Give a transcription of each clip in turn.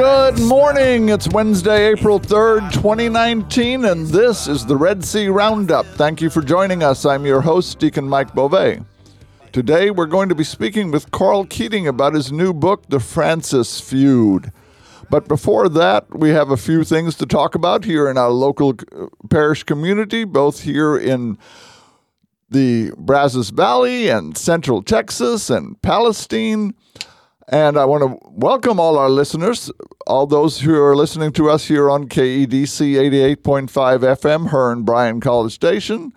Good morning. It's Wednesday, April 3rd, 2019, and this is the Red C Roundup. Thank you for joining us. I'm your host, Deacon Mike Beauvais. Today, we're going to be speaking with Karl Keating about his new book, The Francis Feud. But before that, we have a few things to talk about here in our local parish community, both here in the Brazos Valley and Central Texas and Palestine. And I want to welcome all our listeners, all those who are listening to us here on KEDC 88.5 FM, Hearne Bryan College Station.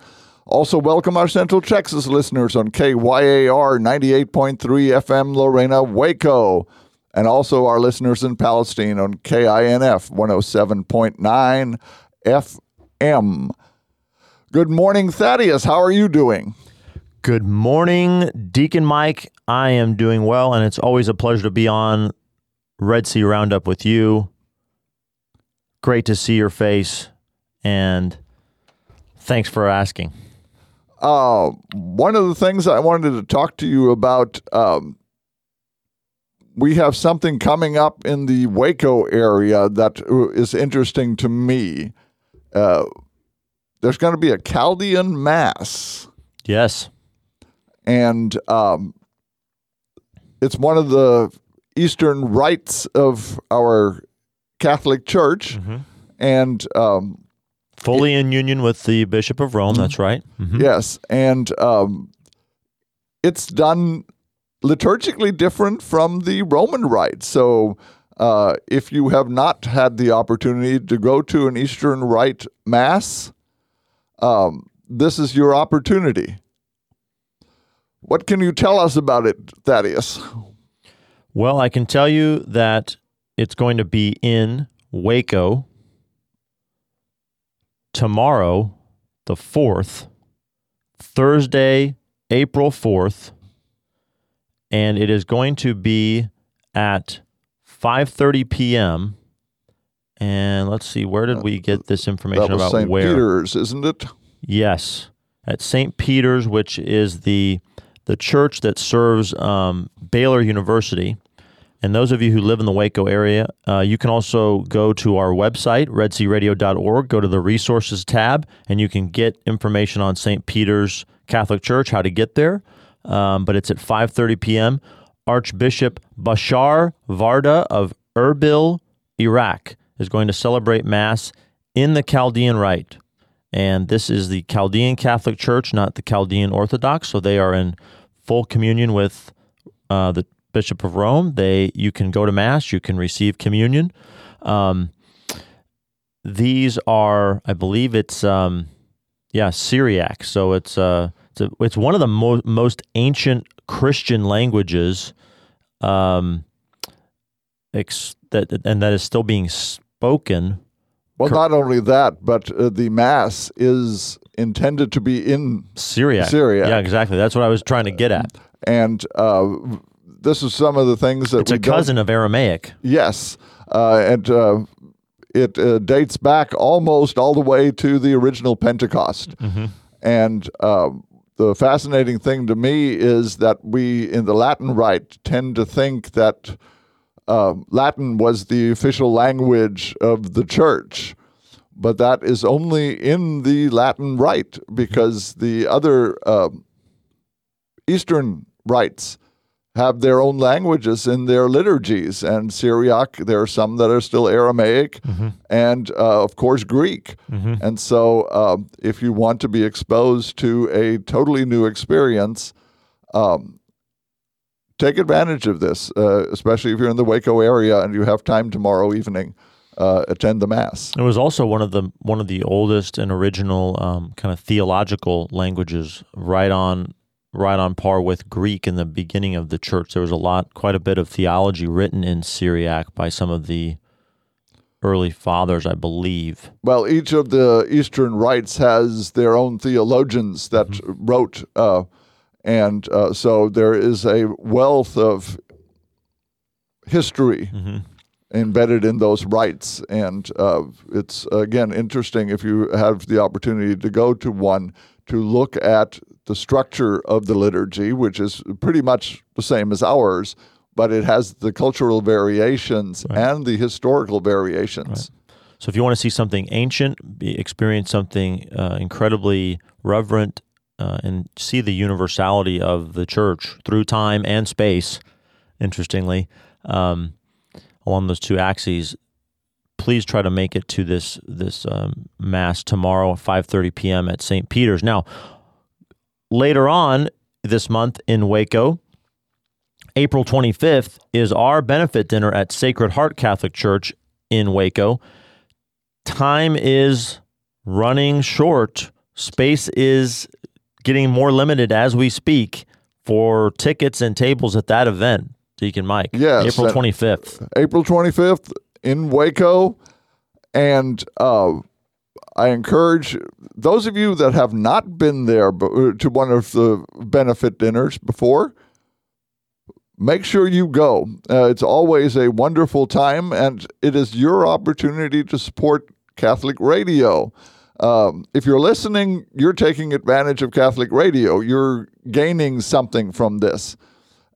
Also, welcome our Central Texas listeners on KYAR 98.3 FM, Lorena, Waco. And also our listeners in Palestine on KINF 107.9 FM. Good morning, Thaddeus. How are you doing? Good morning, Deacon Mike. I am doing well, and it's always a pleasure to be on Red C Roundup with you. Great to see your face, and thanks for asking. Uh, one of the things I wanted to talk to you about, um, we have something coming up in the Waco area that is interesting to me. Uh, there's going to be a Chaldean Mass. Yes and um, it's one of the Eastern rites of our Catholic Church, mm-hmm. and um, fully in union with the Bishop of Rome. That's right. Mm-hmm. Yes, and um, it's done liturgically different from the Roman rite. So. Uh, if you have not had the opportunity to go to an Eastern Rite Mass, um, this is your opportunity. What can you tell us about it, Thaddeus? Well, I can tell you that it's going to be in Waco tomorrow, the 4th, Thursday, April 4th, and it is going to be at 5:30 p.m. And let's see, where did we uh, get this information that was about St. where? Peter's, isn't it? Yes, at St. Peter's, which is the the church that serves um, Baylor University. And those of you who live in the Waco area, uh, you can also go to our website, redcradio.org, go to the resources tab, and you can get information on St. Peter's Catholic Church, how to get there. Um, but it's at 5.30 p.m. Archbishop Bashar Warda of Erbil, Iraq, is going to celebrate Mass in the Chaldean Rite. And this is the Chaldean Catholic Church, not the Chaldean Orthodox. So they are in full communion with uh, the Bishop of Rome. They you can go to Mass, you can receive communion. Um, these are, I believe it's um, yeah Syriac. So it's uh, it's, a, it's one of the mo- most ancient Christian languages. Um, ex- that and that is still being spoken well, not only that, but uh, the mass is intended to be in Syriac. Syriac. Yeah, exactly. That's what I was trying to get at. And uh, this is some of the things that it's a cousin of Aramaic. Yes, uh, and uh, it uh, dates back almost all the way to the original Pentecost. Mm-hmm. And um, the fascinating thing to me is that we, in the Latin Rite, tend to think that uh, Latin was the official language of the church, but that is only in the Latin rite because the other uh, Eastern rites have their own languages in their liturgies. And Syriac, there are some that are still Aramaic, mm-hmm. and uh, of course Greek. Mm-hmm. And so, uh, if you want to be exposed to a totally new experience, um, take advantage of this, uh, especially if you're in the Waco area and you have time tomorrow evening. Uh, attend the mass. It was also one of the one of the oldest and original um, kind of theological languages, right on right on par with Greek in the beginning of the church. There was a lot, quite a bit of theology written in Syriac by some of the early fathers, I believe. Well, each of the Eastern rites has their own theologians that mm-hmm. wrote, uh, and uh, so there is a wealth of history mm-hmm. embedded in those rites, and uh, it's again interesting if you have the opportunity to go to one to look at the structure of the liturgy, which is pretty much the same as ours, but it has the cultural variations right. and the historical variations. Right. So, if you want to see something ancient, experience something uh, incredibly reverent, uh, and see the universality of the church through time and space, interestingly, um, along those two axes, please try to make it to this this um, mass tomorrow at 5:30 p.m. at St. Peter's. Now, later on this month in Waco, April 25th is our benefit dinner at Sacred Heart Catholic Church in Waco. Time is running short. Space is getting more limited as we speak for tickets and tables at that event. Deacon Mike. Yes. April 25th. April 25th in Waco. And uh, I encourage those of you that have not been there uh, to one of the benefit dinners before, make sure you go. Uh, it's always a wonderful time, and it is your opportunity to support Catholic radio. Um, if you're listening, you're taking advantage of Catholic radio. You're gaining something from this.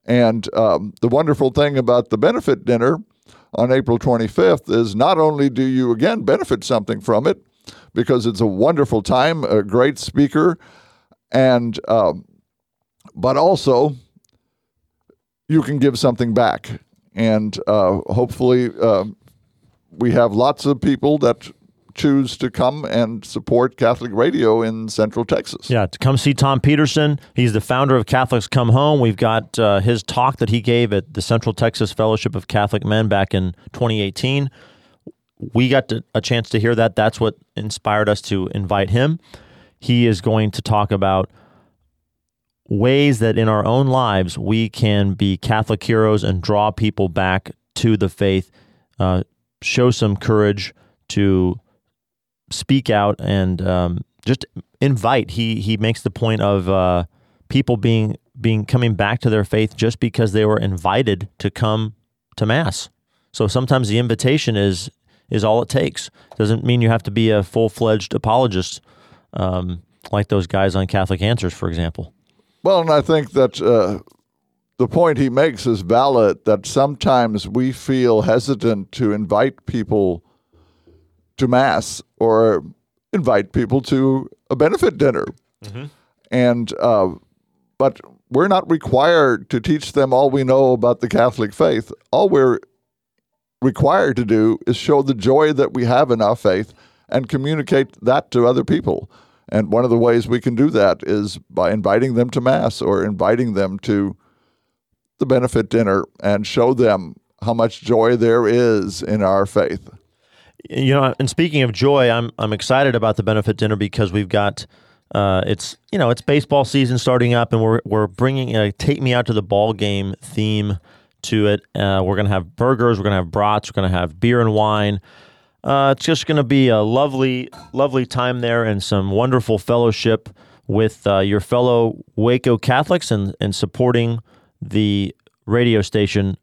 And um, the wonderful thing about the benefit dinner on April 25th is not only do you again benefit something from it, because it's a wonderful time, a great speaker, and um, but also you can give something back, and uh, hopefully uh, we have lots of people that choose to come and support Catholic radio in Central Texas. Yeah, to come see Tom Peterson. He's the founder of Catholics Come Home. We've got uh, his talk that he gave at the Central Texas Fellowship of Catholic Men back in 2018 we got to, a chance to hear that. That's what inspired us to invite him. He is going to talk about ways that in our own lives we can be Catholic heroes and draw people back to the faith, uh, show some courage to speak out and um, just invite. He he makes the point of uh, people being being coming back to their faith just because they were invited to come to mass. So sometimes the invitation is is all it takes. Doesn't mean you have to be a full fledged apologist um, like those guys on Catholic Answers, for example. Well, and I think that uh, the point he makes is valid that sometimes we feel hesitant to invite people to Mass or invite people to a benefit dinner. Mm-hmm. And, uh, but we're not required to teach them all we know about the Catholic faith. All we're required to do is show the joy that we have in our faith and communicate that to other people. And one of the ways we can do that is by inviting them to Mass or inviting them to the benefit dinner and show them how much joy there is in our faith. You know, and speaking of joy, I'm I'm excited about the benefit dinner because we've got uh, it's you know it's baseball season starting up, and we're we're bringing a take me out to the ball game theme to it. Uh, we're to have burgers, we're to have brats, we're to have beer and wine. Uh, it's just to be a lovely, lovely time there and some wonderful fellowship with uh, your fellow Waco Catholics and, and supporting the radio station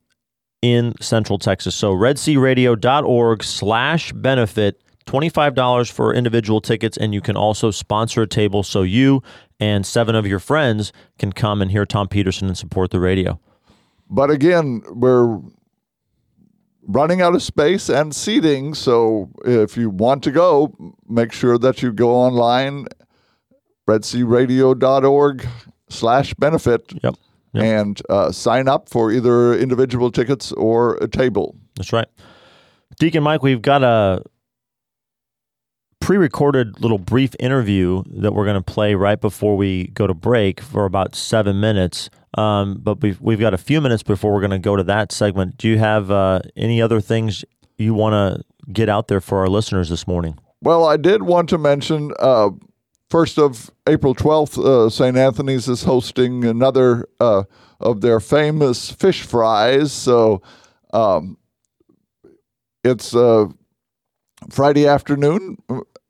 in Central Texas. So redcradio.org slash benefit, $25 for individual tickets, and you can also sponsor a table so you and seven of your friends can come and hear Tom Peterson and support the radio. But again, we're running out of space and seating. So if you want to go, make sure that you go online, redcradio.org slash benefit. Yep. Yep. And uh, sign up for either individual tickets or a table. That's right. Deacon Mike, we've got a pre recorded little brief interview that we're going to play right before we go to break for about seven minutes um, but we've, we've got a few minutes before we're going to go to that segment. Do you have uh, any other things you want to get out there for our listeners this morning? Well, I did want to mention uh, first of April 12th, uh, St. Anthony's is hosting another uh, of their famous fish fries. So um, it's uh, Friday afternoon,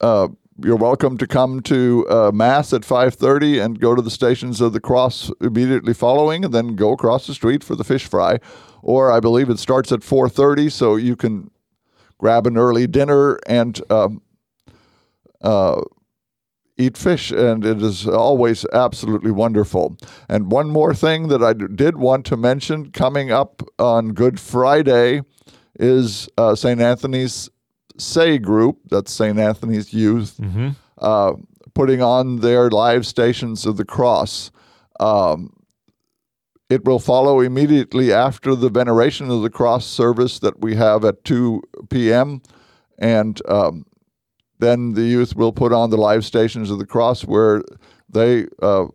uh, you're welcome to come to uh, mass at 5.30 and go to the stations of the cross immediately following and then go across the street for the fish fry or i believe it starts at 4.30 so you can grab an early dinner and um, uh, eat fish and it is always absolutely wonderful and one more thing that i did want to mention coming up on good friday is uh, st anthony's Say group, that's St. Anthony's Youth, Mm-hmm. uh, putting on their live stations of the cross. Um, it will follow immediately after the veneration of the cross service that we have at 2 p.m. And um, then the youth will put on the live stations of the cross where they uh,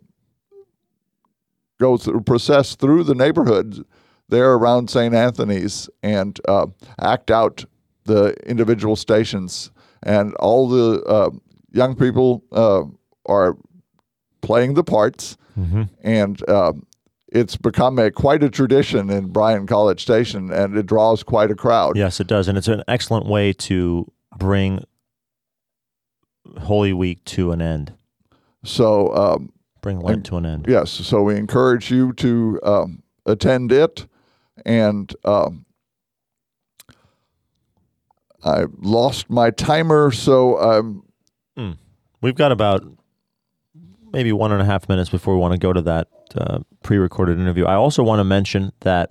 go through, process through the neighborhood there around St. Anthony's and uh, act out the individual stations, and all the uh, young people uh, are playing the parts, Mm-hmm. and uh, it's become a quite a tradition in Bryan College Station, and it draws quite a crowd. Yes, it does, and it's an excellent way to bring Holy Week to an end, So um, bring Lent to an end. yes, so we encourage you to um, attend it, and um, I lost my timer, so um, We've got about maybe one and a half minutes before we want to go to that uh, pre-recorded interview. I also want to mention that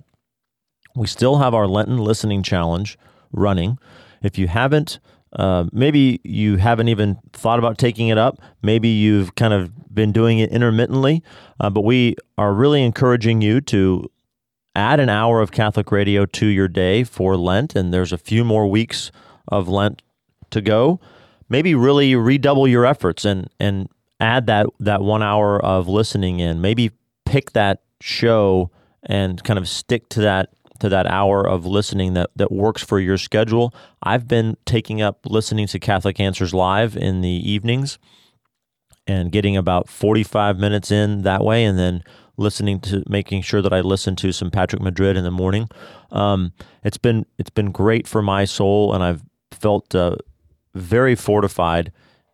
we still have our Lenten listening challenge running. If you haven't, uh, maybe you haven't even thought about taking it up. Maybe you've kind of been doing it intermittently, uh, but we are really encouraging you to add an hour of Catholic radio to your day for Lent, and there's a few more weeks of Lent to go. Maybe really redouble your efforts and and add that that one hour of listening in. Maybe pick that show and kind of stick to that to that hour of listening that that works for your schedule. I've been taking up listening to Catholic Answers live in the evenings and getting about 45 minutes in that way and then listening to making sure that I listen to some Patrick Madrid in the morning. Um, it's been it's been great for my soul and I've felt uh, very fortified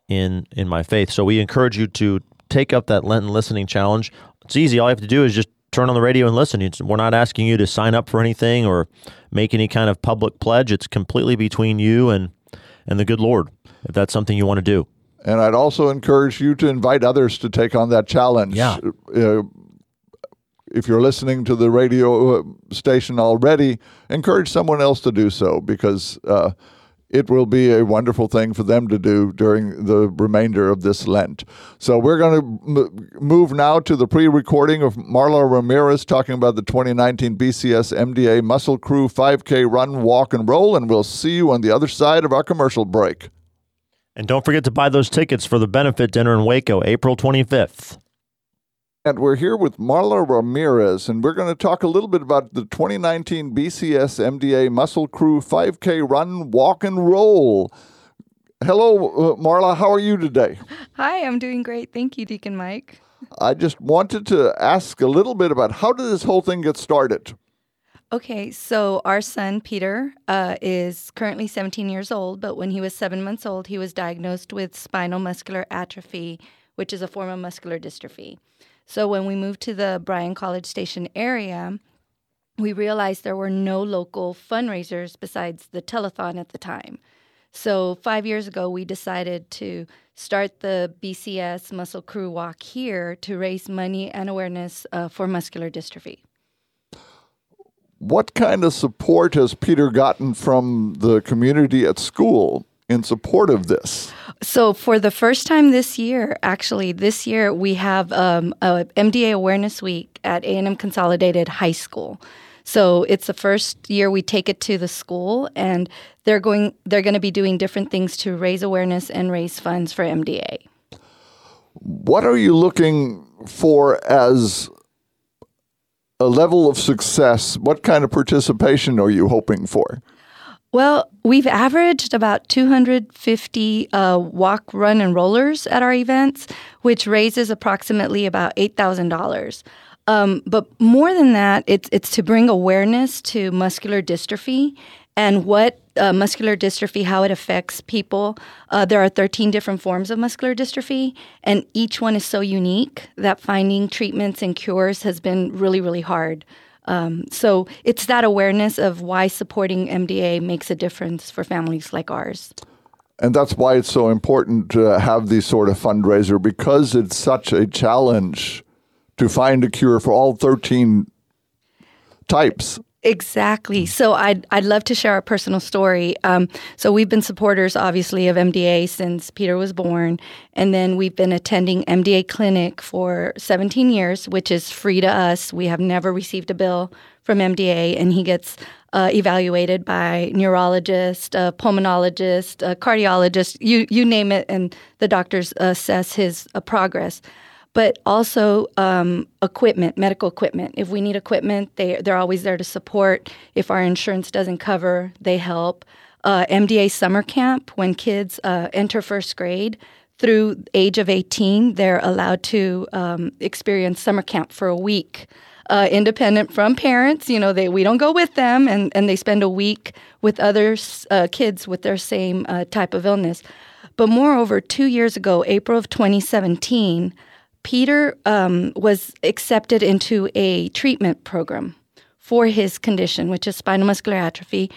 in in my faith. So we encourage you to take up that Lenten listening challenge. It's easy. All you have to do is just turn on the radio and listen. It's, we're not asking you to sign up for anything or make any kind of public pledge. It's completely between you and and the good Lord. If that's something you want to do. And I'd also encourage you to invite others to take on that challenge. Yeah. Uh, if you're listening to the radio uh, station already, encourage someone else to do so because uh, it will be a wonderful thing for them to do during the remainder of this Lent. So we're going to m- move now to the pre-recording of Marla Ramirez talking about the 2019 BCS MDA Muscle Crew 5K Run, Walk, and Roll, and we'll see you on the other side of our commercial break. And don't forget to buy those tickets for the benefit dinner in Waco, April 25th. And we're here with Marla Ramirez, and we're going to talk a little bit about the 2019 BCS MDA Muscle Crew 5K Run, Walk, and Roll. Hello, uh, Marla. How are you today? Hi, I'm doing great. Thank you, Deacon Mike. I just wanted to ask a little bit about how did this whole thing get started? Okay, so our son Peter uh, is currently 17 years old, but when he was seven months old, he was diagnosed with spinal muscular atrophy, which is a form of muscular dystrophy. So when we moved to the Bryan College Station area, we realized there were no local fundraisers besides the telethon at the time. So five years ago, we decided to start the BCS Muscle Crew Walk here to raise money and awareness uh, for muscular dystrophy. What kind of support has Peter gotten from the community at school in support of this? So for the first time this year, actually this year we have um, a MDA Awareness Week at A&M Consolidated High School. So it's the first year we take it to the school, and they're going they're going to be doing different things to raise awareness and raise funds for MDA. What are you looking for as a level of success? What kind of participation are you hoping for? Well, we've averaged about 250 uh, walk, run, and rollers at our events, which raises approximately about $8,000. Um, but more than that, it's, it's to bring awareness to muscular dystrophy and what uh, muscular dystrophy, how it affects people. Uh, there are 13 different forms of muscular dystrophy, and each one is so unique that finding treatments and cures has been really, really hard. Um, so it's that awareness of why supporting MDA makes a difference for families like ours. And that's why it's so important to have these sort of fundraiser because it's such a challenge to find a cure for all 13 types. Exactly. So I'd I'd love to share a personal story. Um, so we've been supporters, obviously, of MDA since Peter was born, and then we've been attending MDA clinic for 17 years, which is free to us. We have never received a bill from MDA, and he gets uh, evaluated by neurologist, uh, pulmonologist, uh, cardiologist, you you name it, and the doctors assess his uh, progress but also um, equipment, medical equipment. If we need equipment, they they're always there to support. If our insurance doesn't cover, they help. Uh, MDA summer camp when kids uh, enter first grade through age of 18, they're allowed to um, experience summer camp for a week. Uh, independent from parents, you know, they we don't go with them, and, and they spend a week with other uh, kids with their same uh, type of illness. But moreover, two years ago, April of 2017, Peter um, was accepted into a treatment program for his condition, which is spinal muscular atrophy.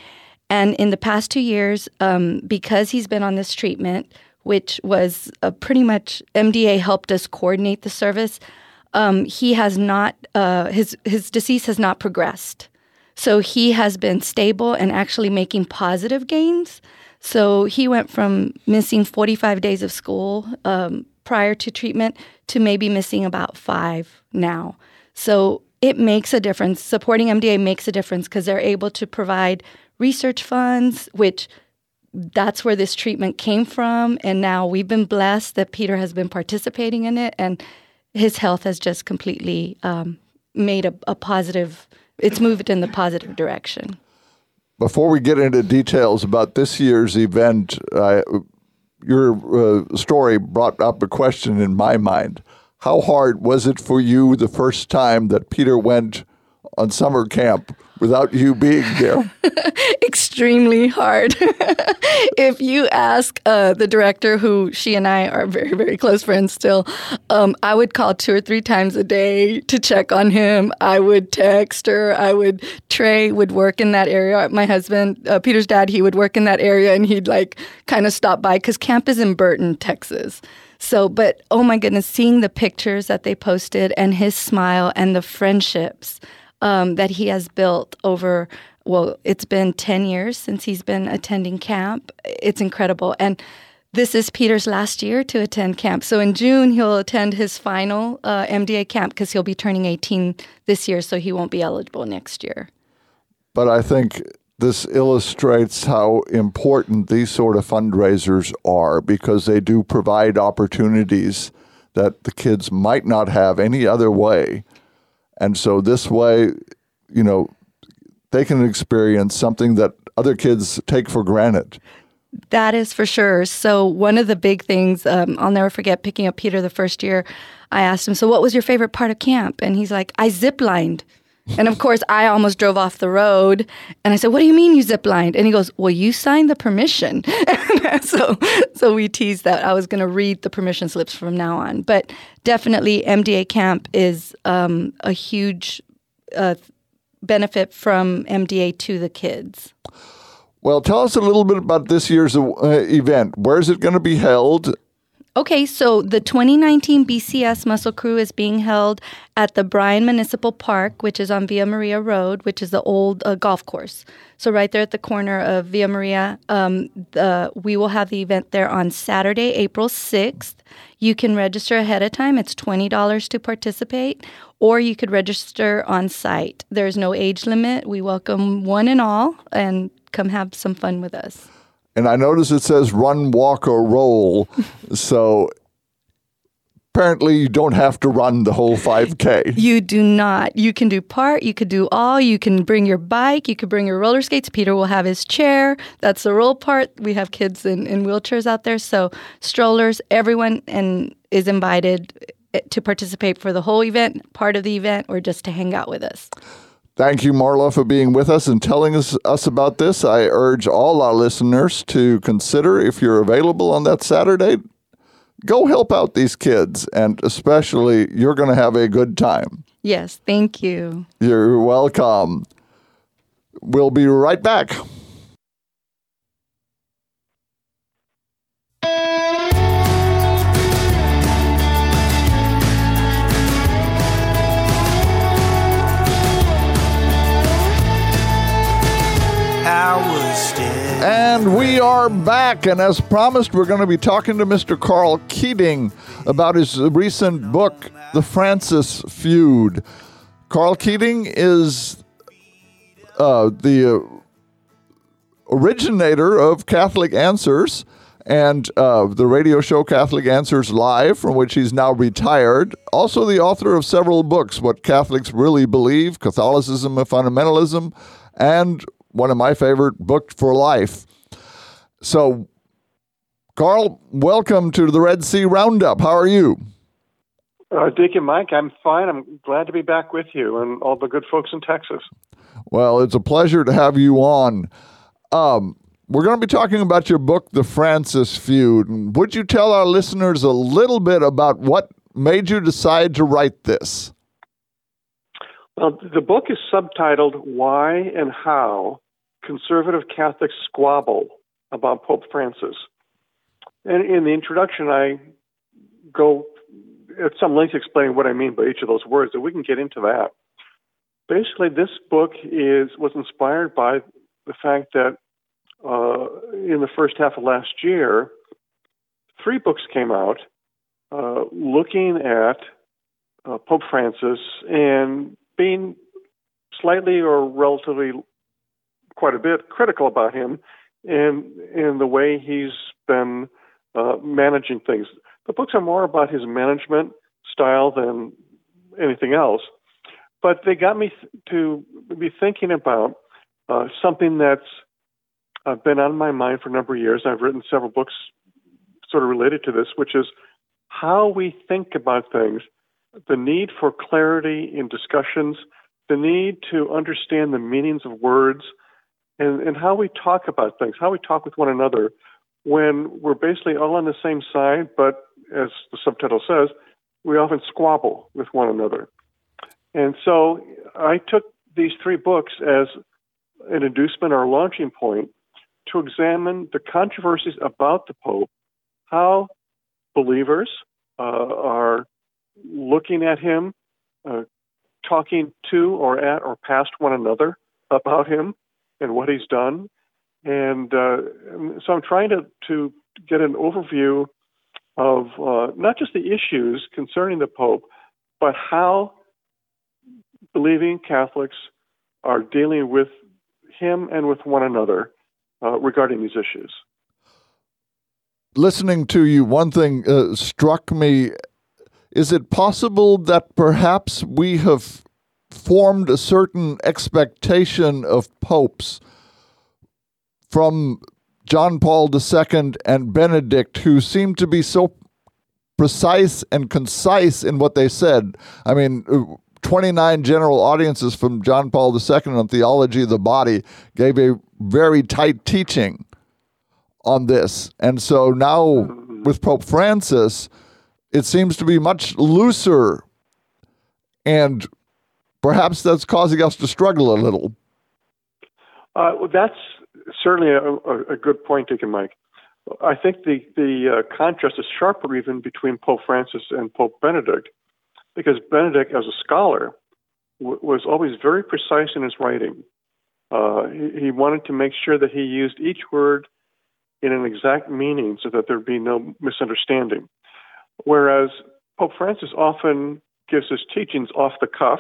And in the past two years, um, because he's been on this treatment, which was pretty much MDA helped us coordinate the service, um, he has not uh, his his disease has not progressed. So he has been stable and actually making positive gains. So he went from missing 45 days of school um, prior to treatment to maybe missing about five now. So it makes a difference. Supporting MDA makes a difference because they're able to provide research funds, which that's where this treatment came from. And now we've been blessed that Peter has been participating in it, and his health has just completely um, made a, a positive, it's moved in the positive direction. Before we get into details about this year's event, I your uh, story brought up a question in my mind. How hard was it for you the first time that Peter went on summer camp without you being there? Extremely hard. if you ask uh, the director, who she and I are very, very close friends still, um, I would call two or three times a day to check on him. I would text her. I would, Trey would work in that area. My husband, uh, Peter's dad, he would work in that area and he'd like kind of stop by because camp is in Burton, Texas. So, but oh my goodness, seeing the pictures that they posted and his smile and the friendships um, that he has built over well it's been 10 years since he's been attending camp. It's incredible. And this is peter's last year to attend camp. So in june he'll attend his final uh, mda camp because he'll be turning 18 this year so he won't be eligible next year. But i think this illustrates how important these sort of fundraisers are because they do provide opportunities that the kids might not have any other way and so this way, you know, they can experience something that other kids take for granted. That is for sure. So, one of the big things, um, I'll never forget picking up Peter the first year. I asked him, So, what was your favorite part of camp? And he's like, I ziplined. And of course, I almost drove off the road. And I said, "What do you mean you ziplined?" And he goes, "Well, you signed the permission." so, so we teased that I was going to read the permission slips from now on. But definitely, MDA camp is um, a huge uh, benefit from MDA to the kids. Well, tell us a little bit about this year's uh, event. Where is it going to be held? Okay, so the 2019 BCS Muscle Crew is being held at the Bryan Municipal Park, which is on Villa Maria Road, which is the old uh, golf course. So right there at the corner of Villa Maria, um, the, we will have the event there on Saturday, April 6th. You can register ahead of time. It's $20 to participate, or you could register on site. There's no age limit. We welcome one and all, and come have some fun with us. And I notice it says run, walk, or roll. so apparently you don't have to run the whole 5K. You do not. You can do part, you could do all. You can bring your bike, you could bring your roller skates. Peter will have his chair. That's the roll part. We have kids in, in wheelchairs out there. So strollers, everyone and is invited eh, to participate for the whole event, part of the event, or just to hang out with us. Thank you, Marla, for being with us and telling us, us about this. I urge all our listeners to consider if you're available on that Saturday, go help out these kids, and especially you're going to have a good time. Yes, thank you. You're welcome. We'll be right back. And we are back. And as promised, we're going to be talking to Mr. Karl Keating about his recent book, The Francis Feud. Karl Keating is uh, the uh, originator of Catholic Answers and uh, the radio show Catholic Answers Live, from which he's now retired. Also, the author of several books, What Catholics Really Believe, Catholicism and Fundamentalism, and one of my favorite, Booked for Life. So, Karl, welcome to the Red C Roundup. How are you? Uh, and Mike, I'm fine. I'm glad to be back with you and all the good folks in Texas. Well, it's a pleasure to have you on. Um, we're going to be talking about your book, The Francis Feud. Would you tell our listeners a little bit about what made you decide to write this? Well, the book is subtitled Why and How Conservative Catholic Squabble About Pope Francis. And in the introduction, I go at some length explaining what I mean by each of those words, and we can get into that. Basically, this book is was inspired by the fact that uh, in the first half of last year, three books came out uh, looking at uh, Pope Francis and being slightly or relatively quite a bit critical about him and in the way he's been uh, managing things. The books are more about his management style than anything else, but they got me th- to be thinking about uh, something that's uh, been on my mind for a number of years. I've written several books sort of related to this, which is how we think about things the need for clarity in discussions, the need to understand the meanings of words, and, and how we talk about things, how we talk with one another when we're basically all on the same side, but as the subtitle says, we often squabble with one another. And so I took these three books as an inducement or launching point to examine the controversies about the Pope, how believers uh, are looking at him, uh, talking to or at or past one another about him and what he's done. And uh, so I'm trying to, to get an overview of uh, not just the issues concerning the Pope, but how believing Catholics are dealing with him and with one another uh, regarding these issues. Listening to you, one thing uh, struck me is it possible that perhaps we have formed a certain expectation of popes from John Paul II and Benedict, who seemed to be so precise and concise in what they said? I mean, 29 general audiences from John Paul II on theology of the body gave a very tight teaching on this. And so now with Pope Francis, it seems to be much looser, and perhaps that's causing us to struggle a little. Uh, well, that's certainly a, a, good point taken, Mike. I think the the uh, contrast is sharper even between Pope Francis and Pope Benedict, because Benedict, as a scholar, w- was always very precise in his writing. Uh, he, he wanted to make sure that he used each word in an exact meaning so that there'd be no misunderstanding. Whereas Pope Francis often gives his teachings off the cuff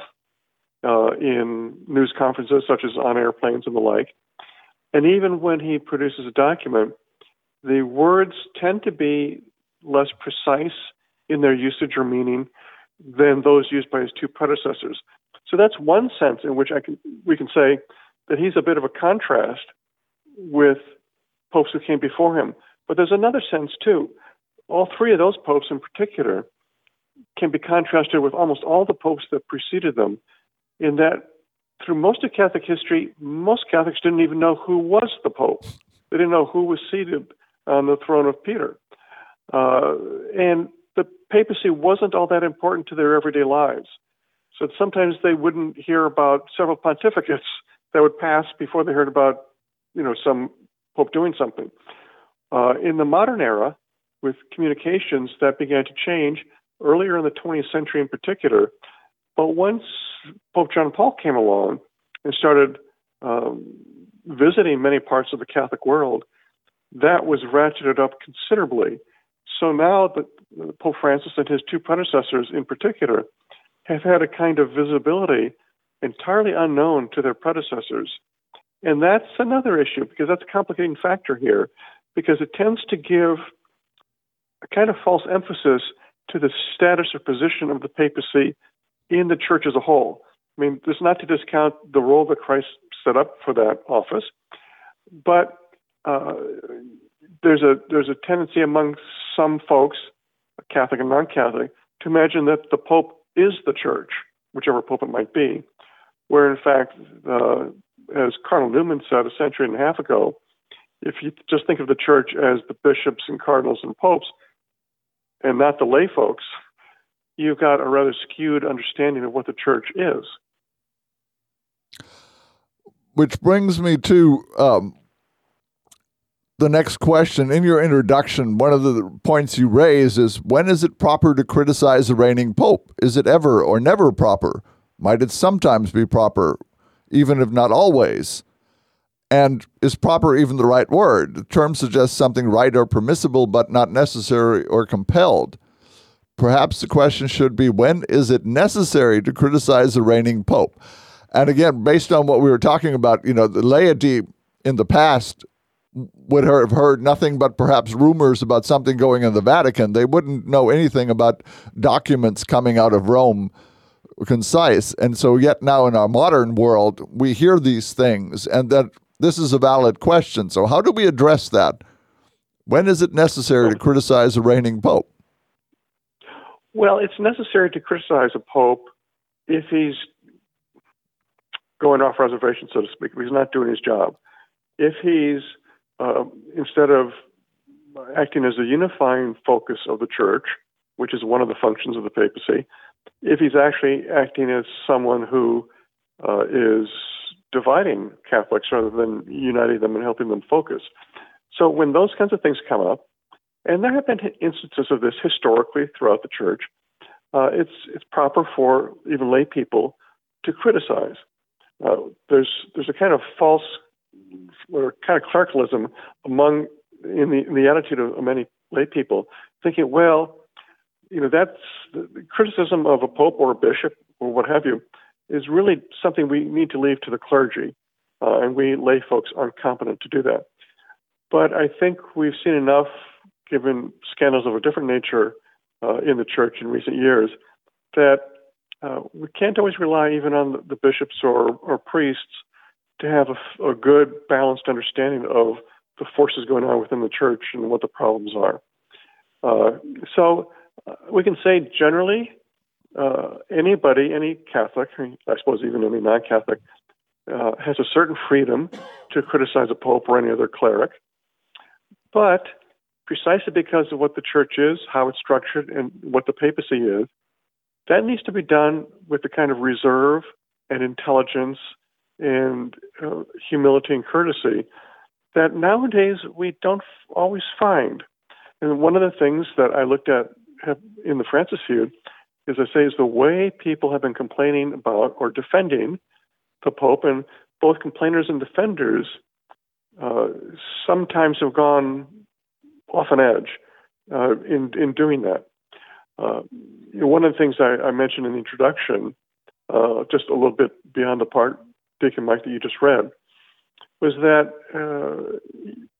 uh, in news conferences, such as on airplanes and the like. And even when he produces a document, the words tend to be less precise in their usage or meaning than those used by his two predecessors. So that's one sense in which I can, we can say that he's a bit of a contrast with popes who came before him. But there's another sense too all three of those popes in particular can be contrasted with almost all the popes that preceded them in that through most of Catholic history, most Catholics didn't even know who was the Pope. They didn't know who was seated on the throne of Peter. Uh, and the papacy wasn't all that important to their everyday lives. So sometimes they wouldn't hear about several pontificates that would pass before they heard about, you know, some pope doing something. Uh, in the modern era, with communications, that began to change earlier in the 20th century in particular. But once Pope John Paul came along and started um, visiting many parts of the Catholic world, that was ratcheted up considerably. So now that Pope Francis and his two predecessors in particular have had a kind of visibility entirely unknown to their predecessors. And that's another issue because that's a complicating factor here because it tends to give a kind of false emphasis to the status or position of the papacy in the church as a whole. I mean, this is not to discount the role that Christ set up for that office, but uh, there's a there's a tendency among some folks, Catholic and non-Catholic, to imagine that the Pope is the church, whichever Pope it might be, where in fact, uh, as Cardinal Newman said a century and a half ago, if you just think of the church as the bishops and cardinals and popes, and not the lay folks, you've got a rather skewed understanding of what the church is. Which brings me to um, the next question. In your introduction, one of the points you raise is when is it proper to criticize the reigning pope? Is it ever or never proper? Might it sometimes be proper, even if not always? And is proper even the right word? The term suggests something right or permissible, but not necessary or compelled. Perhaps the question should be when is it necessary to criticize the reigning pope? And again, based on what we were talking about, you know, the laity in the past would have heard nothing but perhaps rumors about something going in the Vatican. They wouldn't know anything about documents coming out of Rome concise. And so, yet now in our modern world, we hear these things, and that this is a valid question. So, how do we address that? When is it necessary to criticize a reigning pope? Well, it's necessary to criticize a pope if he's going off reservation, so to speak, if he's not doing his job. If he's, uh, instead of acting as a unifying focus of the church, which is one of the functions of the papacy, if he's actually acting as someone who uh, is dividing Catholics rather than uniting them and helping them focus. So when those kinds of things come up, and there have been instances of this historically throughout the church, uh, it's it's proper for even lay people to criticize. Uh, there's there's a kind of false or kind of clericalism among in the in the attitude of many lay people, thinking, well, you know, that's the criticism of a pope or a bishop or what have you is really something we need to leave to the clergy, uh, and we lay folks aren't competent to do that. But I think we've seen enough, given scandals of a different nature uh, in the church in recent years, that uh, we can't always rely even on the, bishops or, or, priests to have a, a, good, balanced understanding of the forces going on within the church and what the problems are. Uh, so uh, we can say generally uh, anybody, any Catholic, I suppose even any non Catholic, uh, has a certain freedom to criticize a pope or any other cleric. But precisely because of what the church is, how it's structured, and what the papacy is, that needs to be done with the kind of reserve and intelligence and uh, humility and courtesy that nowadays we don't always find. And one of the things that I looked at in the Francis feud as I say, is the way people have been complaining about or defending the Pope, and both complainers and defenders uh, sometimes have gone off an edge uh, in in doing that. Uh, you know, one of the things I, I, mentioned in the introduction, uh, just a little bit beyond the part, Deacon Mike, that you just read, was that uh,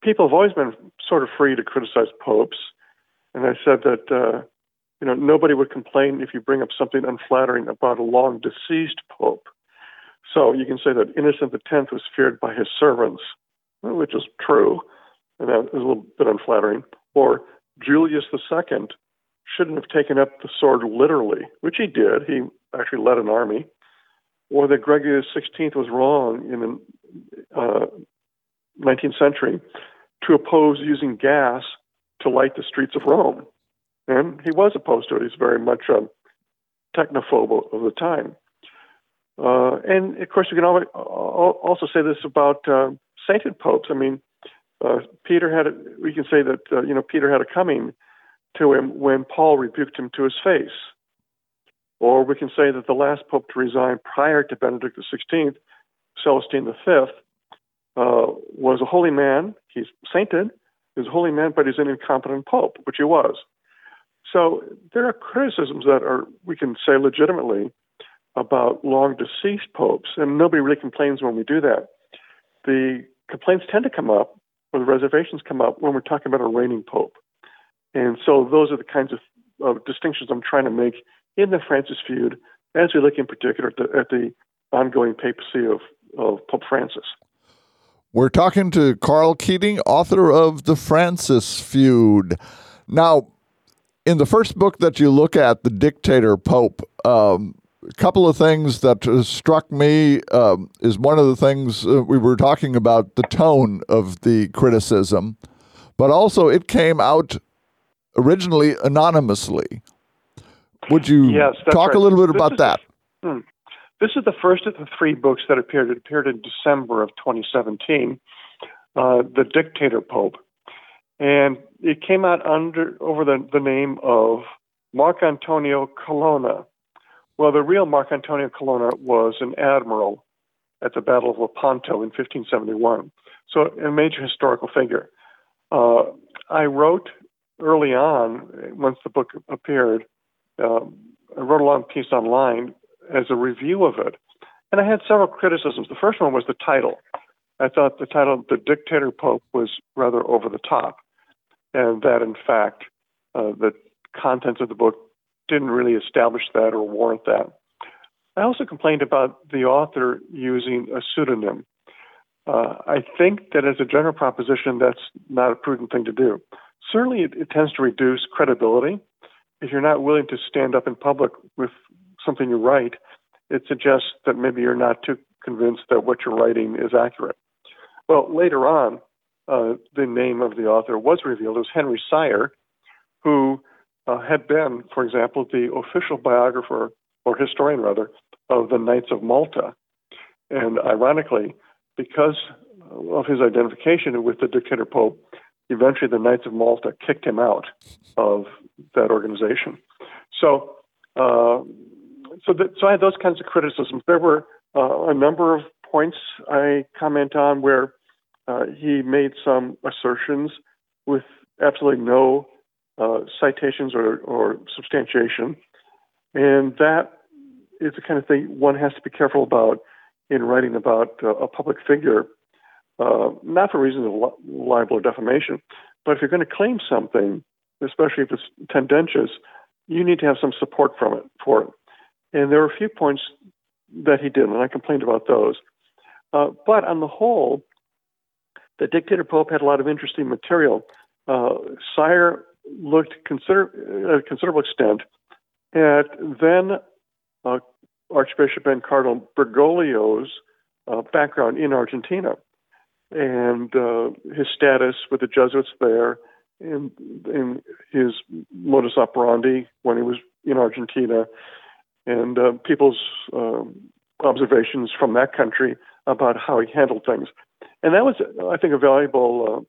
people have always been sort of free to criticize popes, and I said that uh, you know, nobody would complain if you bring up something unflattering about a long deceased pope. So you can say that Innocent X was feared by his servants, which is true, and that is a little bit unflattering. Or Julius II shouldn't have taken up the sword literally, which he did. He actually led an army. or that Gregory XVI was wrong in the uh, 19th century to oppose using gas to light the streets of Rome. And he was opposed to it. He's very much a technophobe of the time. Uh, and of course, you can also say this about uh, sainted popes. I mean, uh, Peter had, a, we can say that, uh, you know, Peter had a coming to him when Paul rebuked him to his face. Or we can say that the last pope to resign prior to Benedict XVI, Celestine V, uh, was a holy man. He's sainted. He's a holy man, but he's an incompetent pope, which he was. So there are criticisms that are, we can say legitimately, about long deceased popes, and nobody really complains when we do that. The complaints tend to come up, or the reservations come up, when we're talking about a reigning pope. And so those are the kinds of, of distinctions I'm trying to make in the Francis feud as we look in particular at the, at the ongoing papacy of, of Pope Francis. We're talking to Karl Keating, author of The Francis Feud. Now, in the first book that you look at, The Dictator Pope, um, couple of things that uh, struck me um, is one of the things uh, we were talking about the tone of the criticism, but also it came out originally anonymously. Would you yes, talk right. a little bit this about that? hmm. This is the first of the three books that appeared. It appeared in December of 2017, uh, The Dictator Pope. And it came out under over the, the name of Marc Antonio Colonna. Well, the real Marc Antonio Colonna was an admiral at the Battle of Lepanto in 1571, so a major historical figure. Uh, I wrote early on, once the book appeared, um, I wrote a long piece online as a review of it. And I had several criticisms. The first one was the title. I thought the title, The Dictator Pope, was rather over the top, and that in fact, uh, the contents of the book didn't really establish that or warrant that. I also complained about the author using a pseudonym. Uh, I think that as a general proposition, that's not a prudent thing to do. Certainly, it, it tends to reduce credibility. If you're not willing to stand up in public with something you write, it suggests that maybe you're not too convinced that what you're writing is accurate. Well, later on, uh, the name of the author was revealed. It was Henry Sire, who uh, had been, for example, the official biographer, or historian rather, of the Knights of Malta. And ironically, because of his identification with the dictator pope, eventually the Knights of Malta kicked him out of that organization. So uh, so that, so I had those kinds of criticisms. There were uh, a number of points I comment on where uh, he made some assertions with absolutely no uh, citations or, or substantiation, and that is the kind of thing one has to be careful about in writing about uh, a public figure, uh, not for reasons of libel or defamation, but if you're going to claim something, especially if it's tendentious, you need to have some support from it for it. And there were a few points that he did, and I complained about those. Uh, but on the whole, the dictator pope had a lot of interesting material. Uh, Sire looked consider- at a considerable extent at then uh, Archbishop and Cardinal Bergoglio's uh, background in Argentina and uh, his status with the Jesuits there, and, and his modus operandi when he was in Argentina, and uh, people's um, observations from that country about how he handled things. And that was, I think, a valuable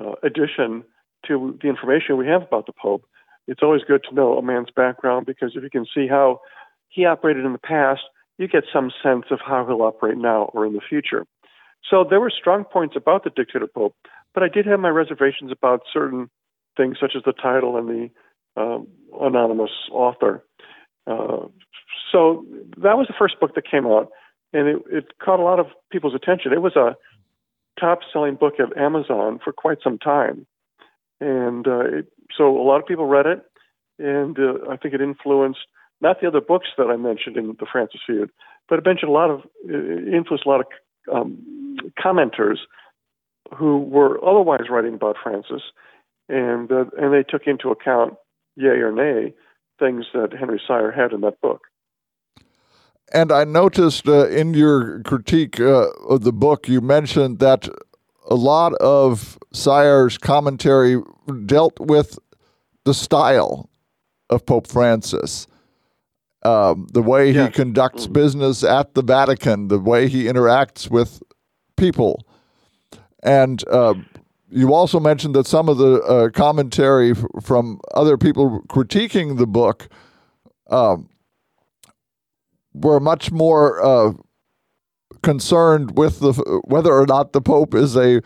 uh, uh, addition to the information we have about the Pope. It's always good to know a man's background because if you can see how he operated in the past, you get some sense of how he'll operate now or in the future. So there were strong points about the dictator Pope, but I did have my reservations about certain things, such as the title and the um, anonymous author. Uh, so that was the first book that came out, and it, it caught a lot of people's attention. It was a top-selling book at Amazon for quite some time, and uh, it, so a lot of people read it, and uh, I think it influenced not the other books that I mentioned in the Francis Feud, but it mentioned a lot of influenced a lot of um, commenters who were otherwise writing about Francis, and uh, and they took into account, yay or nay, things that Henry Sire had in that book. And I noticed uh, in your critique uh, of the book, you mentioned that a lot of Sire's commentary dealt with the style of Pope Francis, um, the way he conducts business at the Vatican, the way he interacts with people. And uh, you also mentioned that some of the uh, commentary f- from other people critiquing the book um, were much more uh, concerned with the whether or not the Pope is a,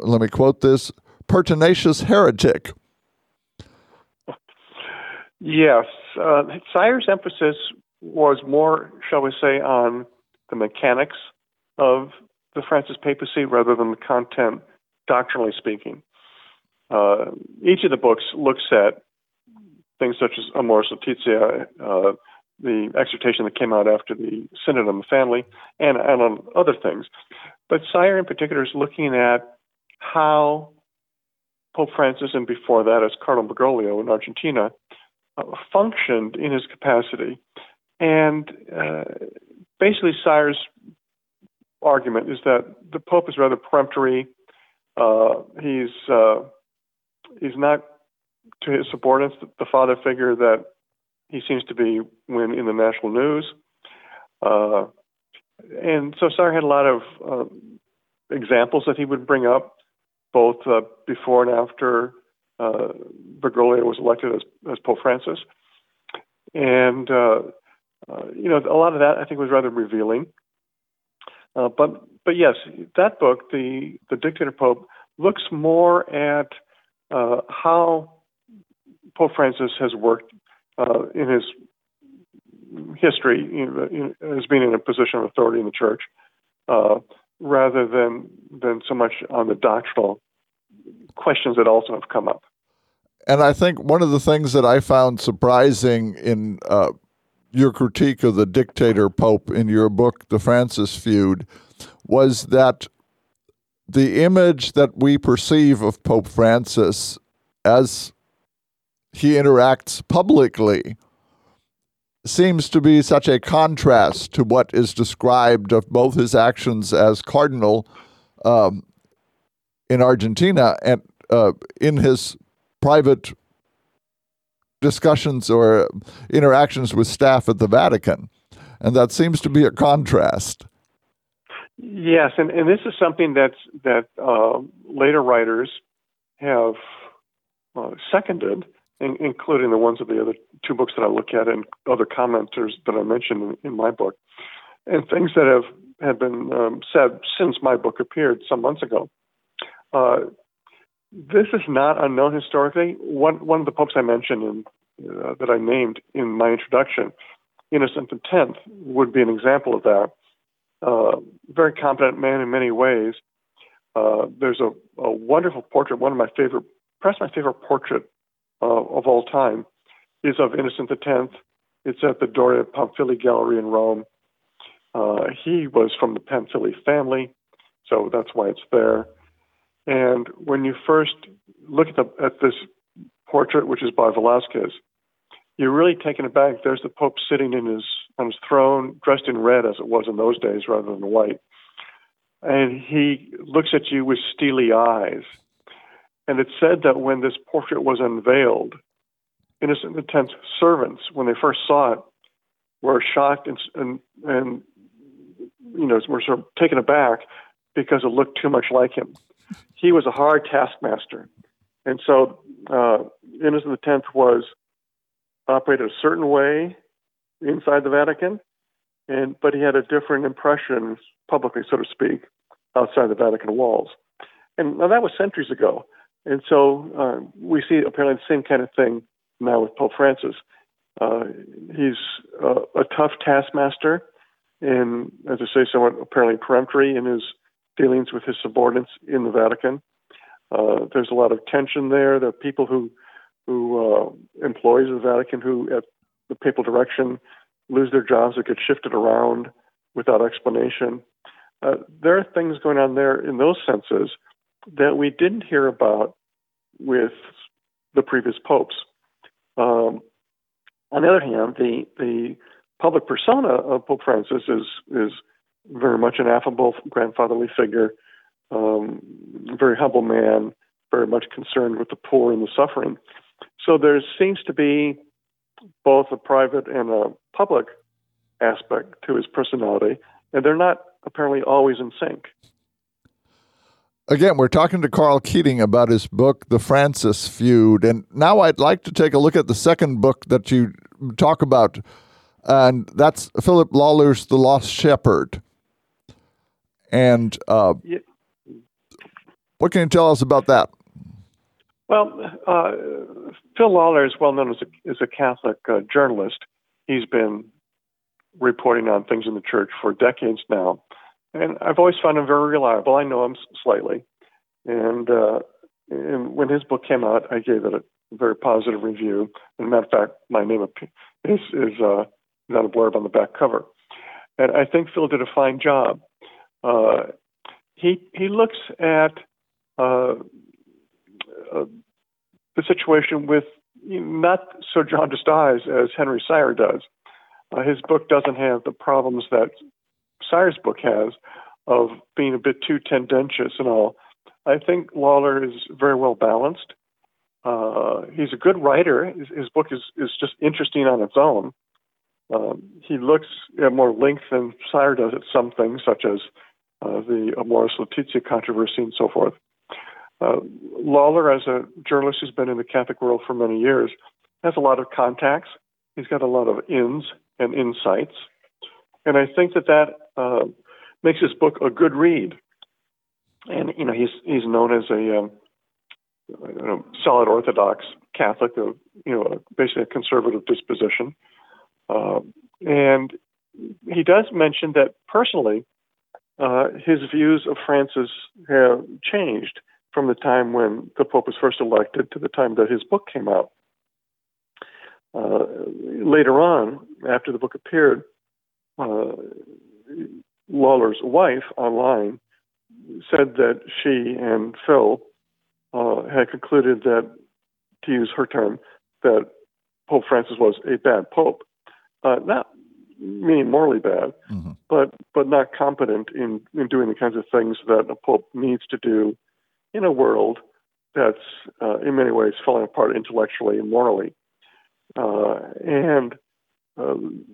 let me quote this, pertinacious heretic. Yes, uh, Sire's emphasis was more, shall we say, on the mechanics of the Francis papacy rather than the content, doctrinally speaking. Uh, each of the books looks at things such as Amoris Laetitia, uh, the exhortation that came out after the Synod on the Family, and, and on other things. But Sire in particular is looking at how Pope Francis, and before that as Cardinal Bergoglio in Argentina, uh, functioned in his capacity. And uh, basically, Sire's argument is that the Pope is rather peremptory. Uh, he's uh, he's not to his subordinates the, the father figure that he seems to be when in the national news. Uh, and so Sire had a lot of uh, examples that he would bring up, both uh, before and after uh, Bergoglio was elected as, as Pope Francis. And, uh, uh, you know, a lot of that I think was rather revealing. Uh, but, but yes, that book, the, the Dictator Pope, looks more at how Pope Francis has worked uh, in his history you know, as being in a position of authority in the church, uh, rather than than so much on the doctrinal questions that also have come up. And I think one of the things that I found surprising in uh, your critique of the dictator pope in your book, The Francis Feud, was that the image that we perceive of Pope Francis as he interacts publicly seems to be such a contrast to what is described of both his actions as cardinal um, in Argentina and uh, in his private discussions or interactions with staff at the Vatican. And that seems to be a contrast. Yes, and, and this is something that's, that uh, later writers have uh, seconded in, including the ones of the other two books that I look at and other commenters that I mentioned in, in my book, and things that have have been um, said since my book appeared some months ago. Uh, this is not unknown historically. One one of the popes I mentioned in, uh, that I named in my introduction, Innocent X, would be an example of that. Uh, very competent man in many ways. Uh, there's a, a, wonderful portrait, one of my favorite, perhaps my favorite portrait uh, of all time is of Innocent X. It's at the Doria Pamphili Gallery in Rome. Uh, he was from the Pamphili family, so that's why it's there. And when you first look at, the, at this portrait, which is by Velazquez, you're really taken aback. There's the Pope sitting in his on his throne, dressed in red as it was in those days, rather than white. And he looks at you with steely eyes. And it said that when this portrait was unveiled, Innocent X's servants, when they first saw it, were shocked and, and, and you know, were sort of taken aback because it looked too much like him. He was a hard taskmaster. And so uh, Innocent X was operated a certain way inside the Vatican, and but he had a different impression publicly, so to speak, outside the Vatican walls. And now that was centuries ago. And so uh, we see apparently the same kind of thing now with Pope Francis. Uh, he's uh, a tough taskmaster, and as I say, somewhat apparently peremptory in his dealings with his subordinates in the Vatican. Uh, there's a lot of tension there. There are people who who uh, employees of the Vatican who, at the papal direction, lose their jobs or get shifted around without explanation. Uh, there are things going on there in those senses that we didn't hear about with the previous popes. Um, on the other hand, the the public persona of Pope Francis is is very much an affable grandfatherly figure, um, very humble man, very much concerned with the poor and the suffering. So there seems to be both a private and a public aspect to his personality, and they're not apparently always in sync. Again, we're talking to Karl Keating about his book, The Francis Feud. And now I'd like to take a look at the second book that you talk about, and that's Philip Lawler's The Lost Shepherd. And uh, yeah. what can you tell us about that? Well, uh, Phil Lawler is well known as a, as a Catholic uh, journalist. He's been reporting on things in the church for decades now. And I've always found him very reliable. I know him slightly. And, uh, and when his book came out, I gave it a very positive review. As a matter of fact, my name is, is uh, not a blurb on the back cover. And I think Phil did a fine job. Uh, he he looks at uh, uh, the situation with not so jaundiced eyes as Henry Sire does. Uh, his book doesn't have the problems that Sire's book has of being a bit too tendentious and all. I think Lawler is very well balanced. Uh, he's a good writer. His, his, book is, is just interesting on its own. Um, he looks at more length than Sire does at some things, such as uh, the Amoris Laetitia controversy and so forth. Uh, Lawler, as a journalist who's been in the Catholic world for many years, has a lot of contacts. He's got a lot of ins and insights. And I think that that uh, makes his book a good read. And you know, he's he's known as a um, know, solid Orthodox Catholic, a, you know, basically a conservative disposition. Uh, and he does mention that personally, uh, his views of Francis have changed from the time when the Pope was first elected to the time that his book came out. Uh, later on, after the book appeared, uh, Lawler's wife online said that she and Phil uh, had concluded that, to use her term, that Pope Francis was a bad pope. Uh, not meaning morally bad, mm-hmm. but but not competent in, in doing the kinds of things that a pope needs to do in a world that's uh, in many ways falling apart intellectually and morally. Uh, and um,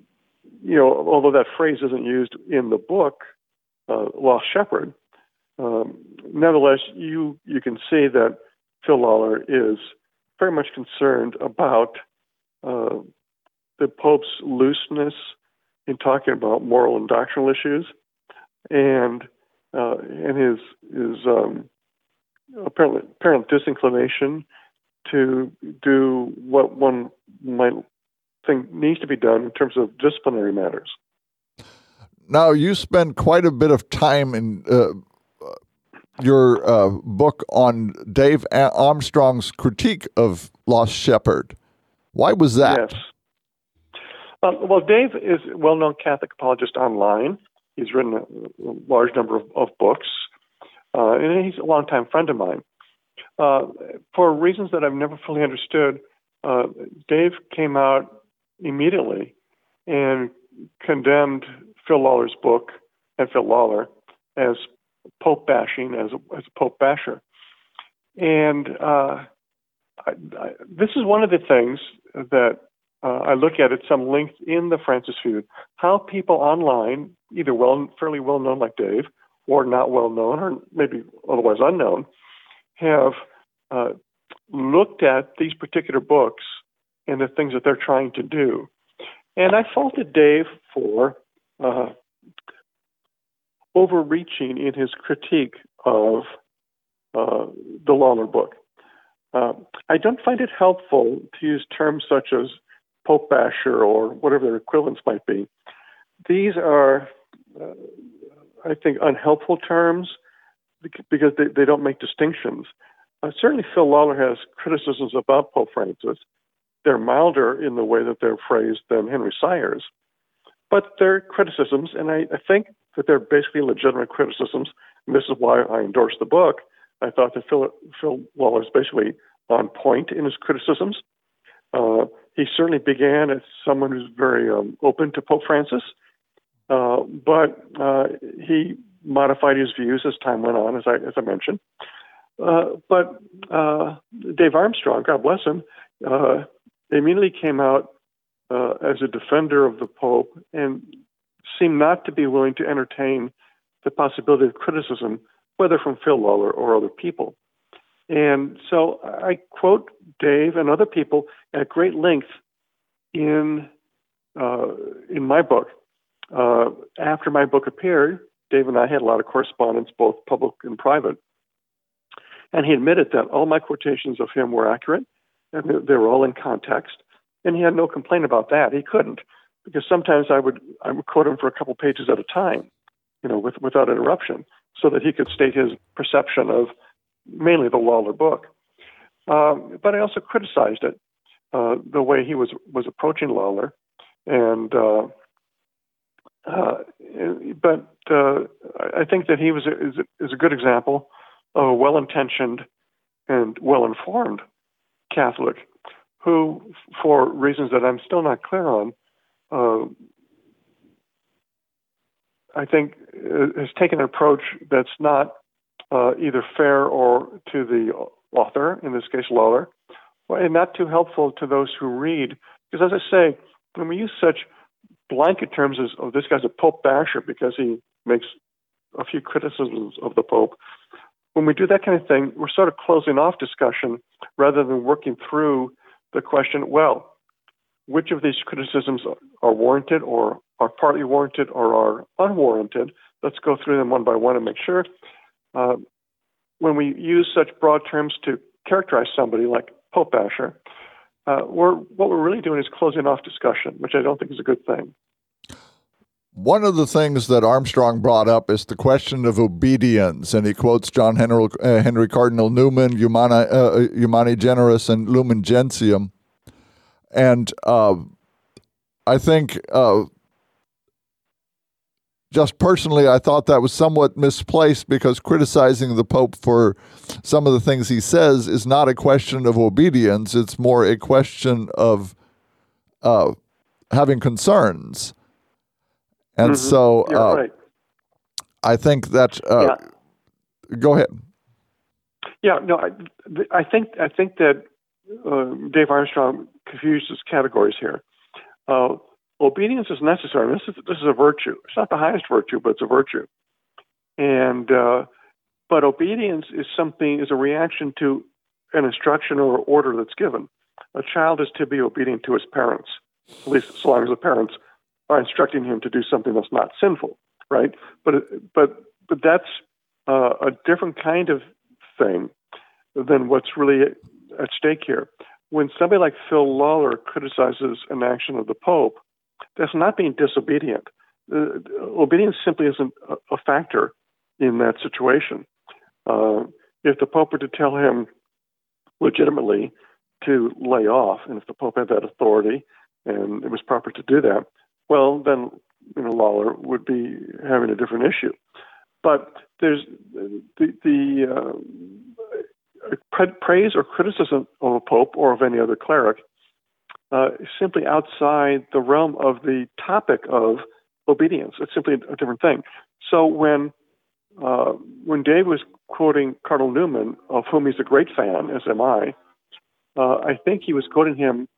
you know, although that phrase isn't used in the book, uh, Lost Shepherd, um, nevertheless, you you can see that Phil Lawler is very much concerned about uh, the Pope's looseness in talking about moral and doctrinal issues, and uh, and his his um, apparently apparent disinclination to do what one might thing needs to be done in terms of disciplinary matters. Now, you spend quite a bit of time in uh, your uh, book on Dave Armstrong's critique of Lost Shepherd. Why was that? Yes. Um, well, Dave is a well known Catholic apologist online. He's written a large number of, of books, uh, and he's a longtime friend of mine. Uh, for reasons that I've never fully understood, uh, Dave came out immediately and condemned Phil Lawler's book and Phil Lawler as Pope bashing, as a, as a Pope basher. And uh, I, I, this is one of the things that uh, I look at at some length in the Francis Feud, how people online, either well, fairly well known like Dave, or not well known, or maybe otherwise unknown, have uh, looked at these particular books and the things that they're trying to do. And I faulted Dave for uh, overreaching in his critique of uh, the Lawler book. Uh, I don't find it helpful to use terms such as Pope basher or whatever their equivalents might be. These are, uh, I think, unhelpful terms because they, they don't make distinctions. Uh, certainly, Phil Lawler has criticisms about Pope Francis, they're milder in the way that they're phrased than Henry Sire's, but they're criticisms, and I, I think that they're basically legitimate criticisms. And this is why I endorsed the book. I thought that Phil, Phil Lawler is basically on point in his criticisms. Uh, he certainly began as someone who's very um, open to Pope Francis, uh, but uh, he modified his views as time went on, as I as I mentioned. Uh, but uh, Dave Armstrong, God bless him, uh, immediately came out uh, as a defender of the Pope and seemed not to be willing to entertain the possibility of criticism, whether from Phil Lawler or other people. And so I quote Dave and other people at great length in uh, in my book. Uh, after my book appeared, Dave and I had a lot of correspondence, both public and private. And he admitted that all my quotations of him were accurate, and they were all in context. And he had no complaint about that. He couldn't, because sometimes I would I would quote him for a couple pages at a time, you know, with, without interruption, so that he could state his perception of mainly the Lawler book. Um, but I also criticized it, uh, the way he was was approaching Lawler, and uh, uh, but uh, I think that he was a, is, a, is a good example of a well-intentioned and well-informed Catholic who, for reasons that I'm still not clear on, uh, I think uh, has taken an approach that's not uh, either fair or to the author, in this case Lawler, and not too helpful to those who read. Because as I say, when we use such blanket terms as, oh, this guy's a Pope basher because he makes a few criticisms of the Pope, when we do that kind of thing, we're sort of closing off discussion rather than working through the question, well, which of these criticisms are warranted or are partly warranted or are unwarranted? Let's go through them one by one and make sure. Uh, when we use such broad terms to characterize somebody like Pope basher, uh, we're, what we're really doing is closing off discussion, which I don't think is a good thing. One of the things that Armstrong brought up is the question of obedience, and he quotes John Henry, uh, Henry Cardinal Newman, Humani, uh, Humani Generis, and Lumen Gentium. And uh, I think, uh, just personally, I thought that was somewhat misplaced because criticizing the Pope for some of the things he says is not a question of obedience, it's more a question of uh, having concerns. And mm-hmm. so uh, right. I think that. Uh, yeah. Go ahead. Yeah, no, I, I think I think that uh, Dave Armstrong confuses categories here. Uh, obedience is necessary. This is this is a virtue. It's not the highest virtue, but it's a virtue. And uh, but obedience is something is a reaction to an instruction or order that's given. A child is to be obedient to his parents, at least as long as the parents instructing him to do something that's not sinful, right? But but but that's uh, a different kind of thing than what's really at stake here. When somebody like Phil Lawler criticizes an action of the Pope, that's not being disobedient. Uh, obedience simply isn't a, a, factor in that situation. Uh, if the Pope were to tell him legitimately to lay off, and if the Pope had that authority and it was proper to do that, well, then you know Lawler would be having a different issue. But there's the, the uh, praise or criticism of a pope or of any other cleric uh, is simply outside the realm of the topic of obedience. It's simply a different thing. So when uh, when Dave was quoting Cardinal Newman, of whom he's a great fan, as am I, uh, I think he was quoting him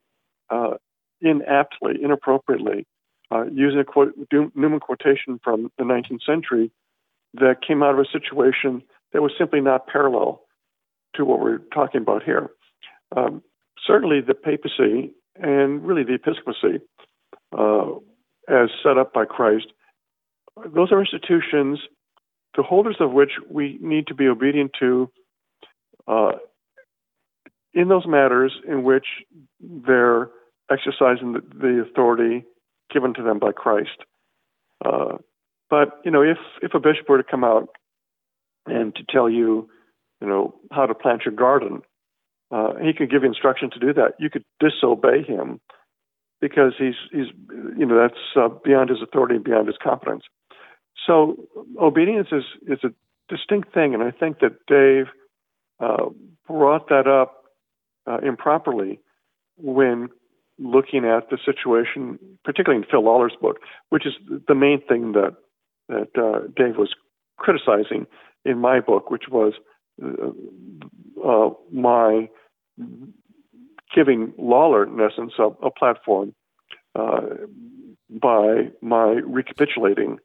uh, inaptly, inappropriately, uh, using a quote, Newman quotation from the 19th century that came out of a situation that was simply not parallel to what we're talking about here. Um, certainly, the papacy and really the episcopacy, uh, as set up by Christ, those are institutions, the holders of which we need to be obedient to uh, in those matters in which they're exercising the, the authority given to them by Christ. Uh, but you know, if if a bishop were to come out and to tell you, you know, how to plant your garden, uh, he could give you instruction to do that. You could disobey him because he's he's you know that's uh, beyond his authority and beyond his competence. So obedience is is a distinct thing, and I think that Dave uh, brought that up uh, improperly when looking at the situation, particularly in Phil Lawler's book, which is the main thing that that uh, Dave was criticizing in my book, which was uh, uh, my giving Lawler, in essence, a, a platform uh, by my recapitulating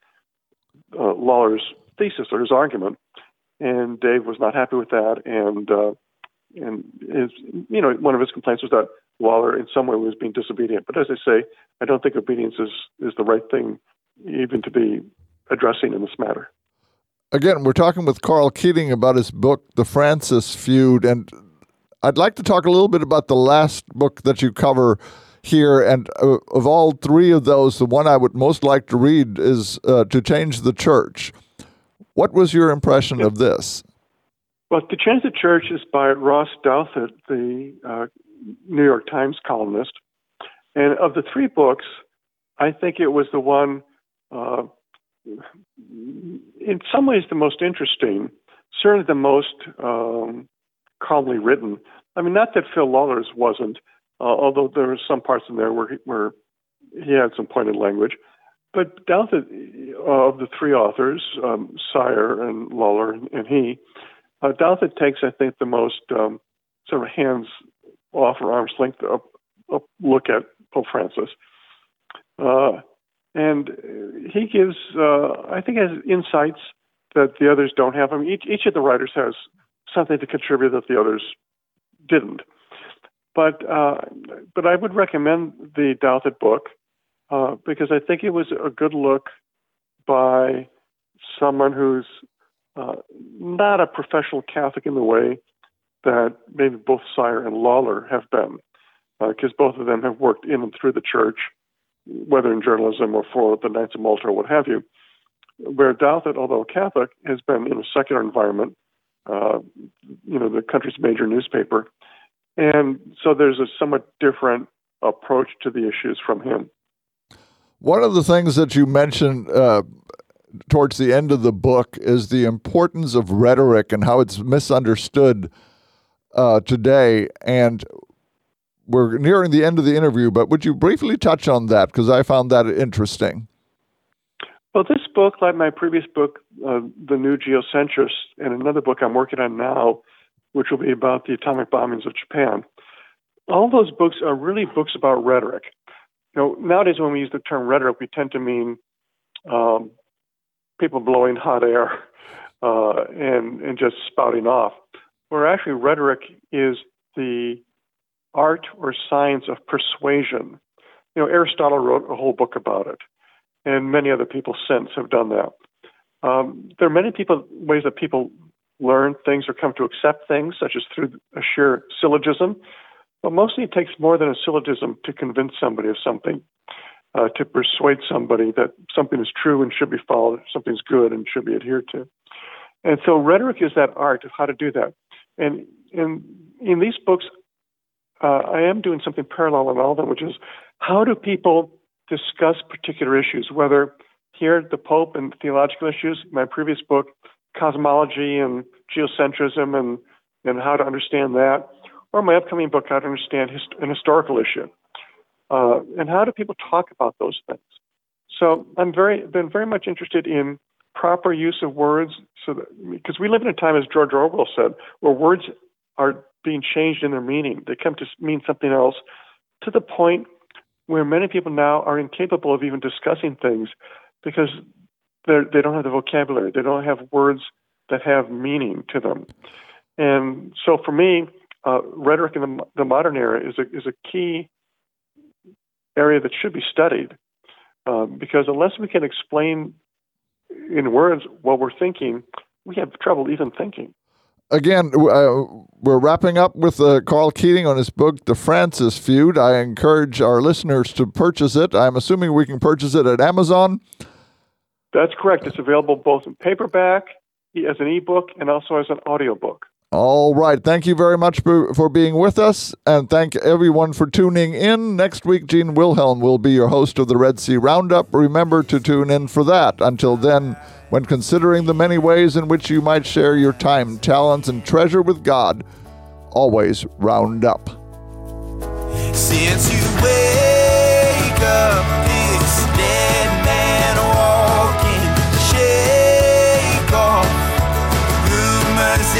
uh, Lawler's thesis or his argument, and Dave was not happy with that, and and his, you know, one of his complaints was that Lawler in some way was being disobedient. But as I say, I don't think obedience is is the right thing even to be addressing in this matter. Again, we're talking with Karl Keating about his book, The Francis Feud, and I'd like to talk a little bit about the last book that you cover here. And uh, of all three of those, the one I would most like to read is uh, To Change the Church. What was your impression of this? Well, To Change the Church is by Ross Douthat, the uh, New York Times columnist. And of the three books, I think it was the one, uh, in some ways, the most interesting, certainly the most um, calmly written. I mean, not that Phil Lawler's wasn't, uh, although there were some parts in there where he, where he had some pointed language. But Douthat, uh, of the three authors, um, Sire and Lawler and, and he, uh, Douthat takes, I think, the most um, sort of hands off or arm's length up, up look at Pope Francis. Uh, and he gives, uh, I think, has insights that the others don't have. I mean, each, each of the writers has something to contribute that the others didn't. But uh, but I would recommend the Douthat book uh, because I think it was a good look by someone who's uh, not a professional Catholic in the way that maybe both Sire and Lawler have been, because uh, both of them have worked in and through the church, whether in journalism or for the Knights of Malta or what have you. Where Douthat, although Catholic, has been in a secular environment, uh, you know, the country's major newspaper, and so there's a somewhat different approach to the issues from him. One of the things that you mentioned uh, towards the end of the book is the importance of rhetoric and how it's misunderstood uh, today. And we're nearing the end of the interview, but would you briefly touch on that? Because I found that interesting. Well, this book, like my previous book, uh, The New Geocentrist, and another book I'm working on now, which will be about the atomic bombings of Japan, all those books are really books about rhetoric. You know, nowadays when we use the term rhetoric, we tend to mean um, people blowing hot air uh, and and just spouting off where actually rhetoric is the art or science of persuasion. You know, Aristotle wrote a whole book about it, and many other people since have done that. Um, there are many people ways that people learn things or come to accept things, such as through a sheer syllogism. But mostly, it takes more than a syllogism to convince somebody of something, uh, to persuade somebody that something is true and should be followed, something's good and should be adhered to. And so, rhetoric is that art of how to do that. And in in these books, uh, I am doing something parallel in all of them, which is how do people discuss particular issues, whether here the Pope and theological issues, my previous book, cosmology and geocentrism and and how to understand that, or my upcoming book, how to understand hist- an historical issue, uh, and how do people talk about those things. So I'm very been very much interested in proper use of words so that because we live in a time as george orwell said where words are being changed in their meaning. They come to mean something else to the point where many people now are incapable of even discussing things because they don't have the vocabulary. They don't have words that have meaning to them. And so for me uh, rhetoric in the, the modern era is a, is a key area that should be studied uh, because unless we can explain in words what we're thinking, we have trouble even thinking. Again, uh, we're wrapping up with uh, Karl Keating on his book, The Francis Feud. I encourage our listeners to purchase it. I'm assuming we can purchase it at Amazon. That's correct. It's available both in paperback, as an ebook, and also as an audiobook. All right. Thank you very much for, for being with us, and thank everyone for tuning in. Next week, Gene Wilhelm will be your host of the Red C Roundup. Remember to tune in for that. Until then, when considering the many ways in which you might share your time, talents, and treasure with God, always round up. Since you wake up,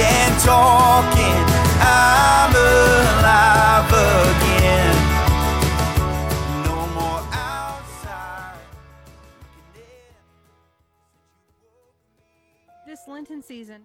and talking. I'm alive again. This Lenten season,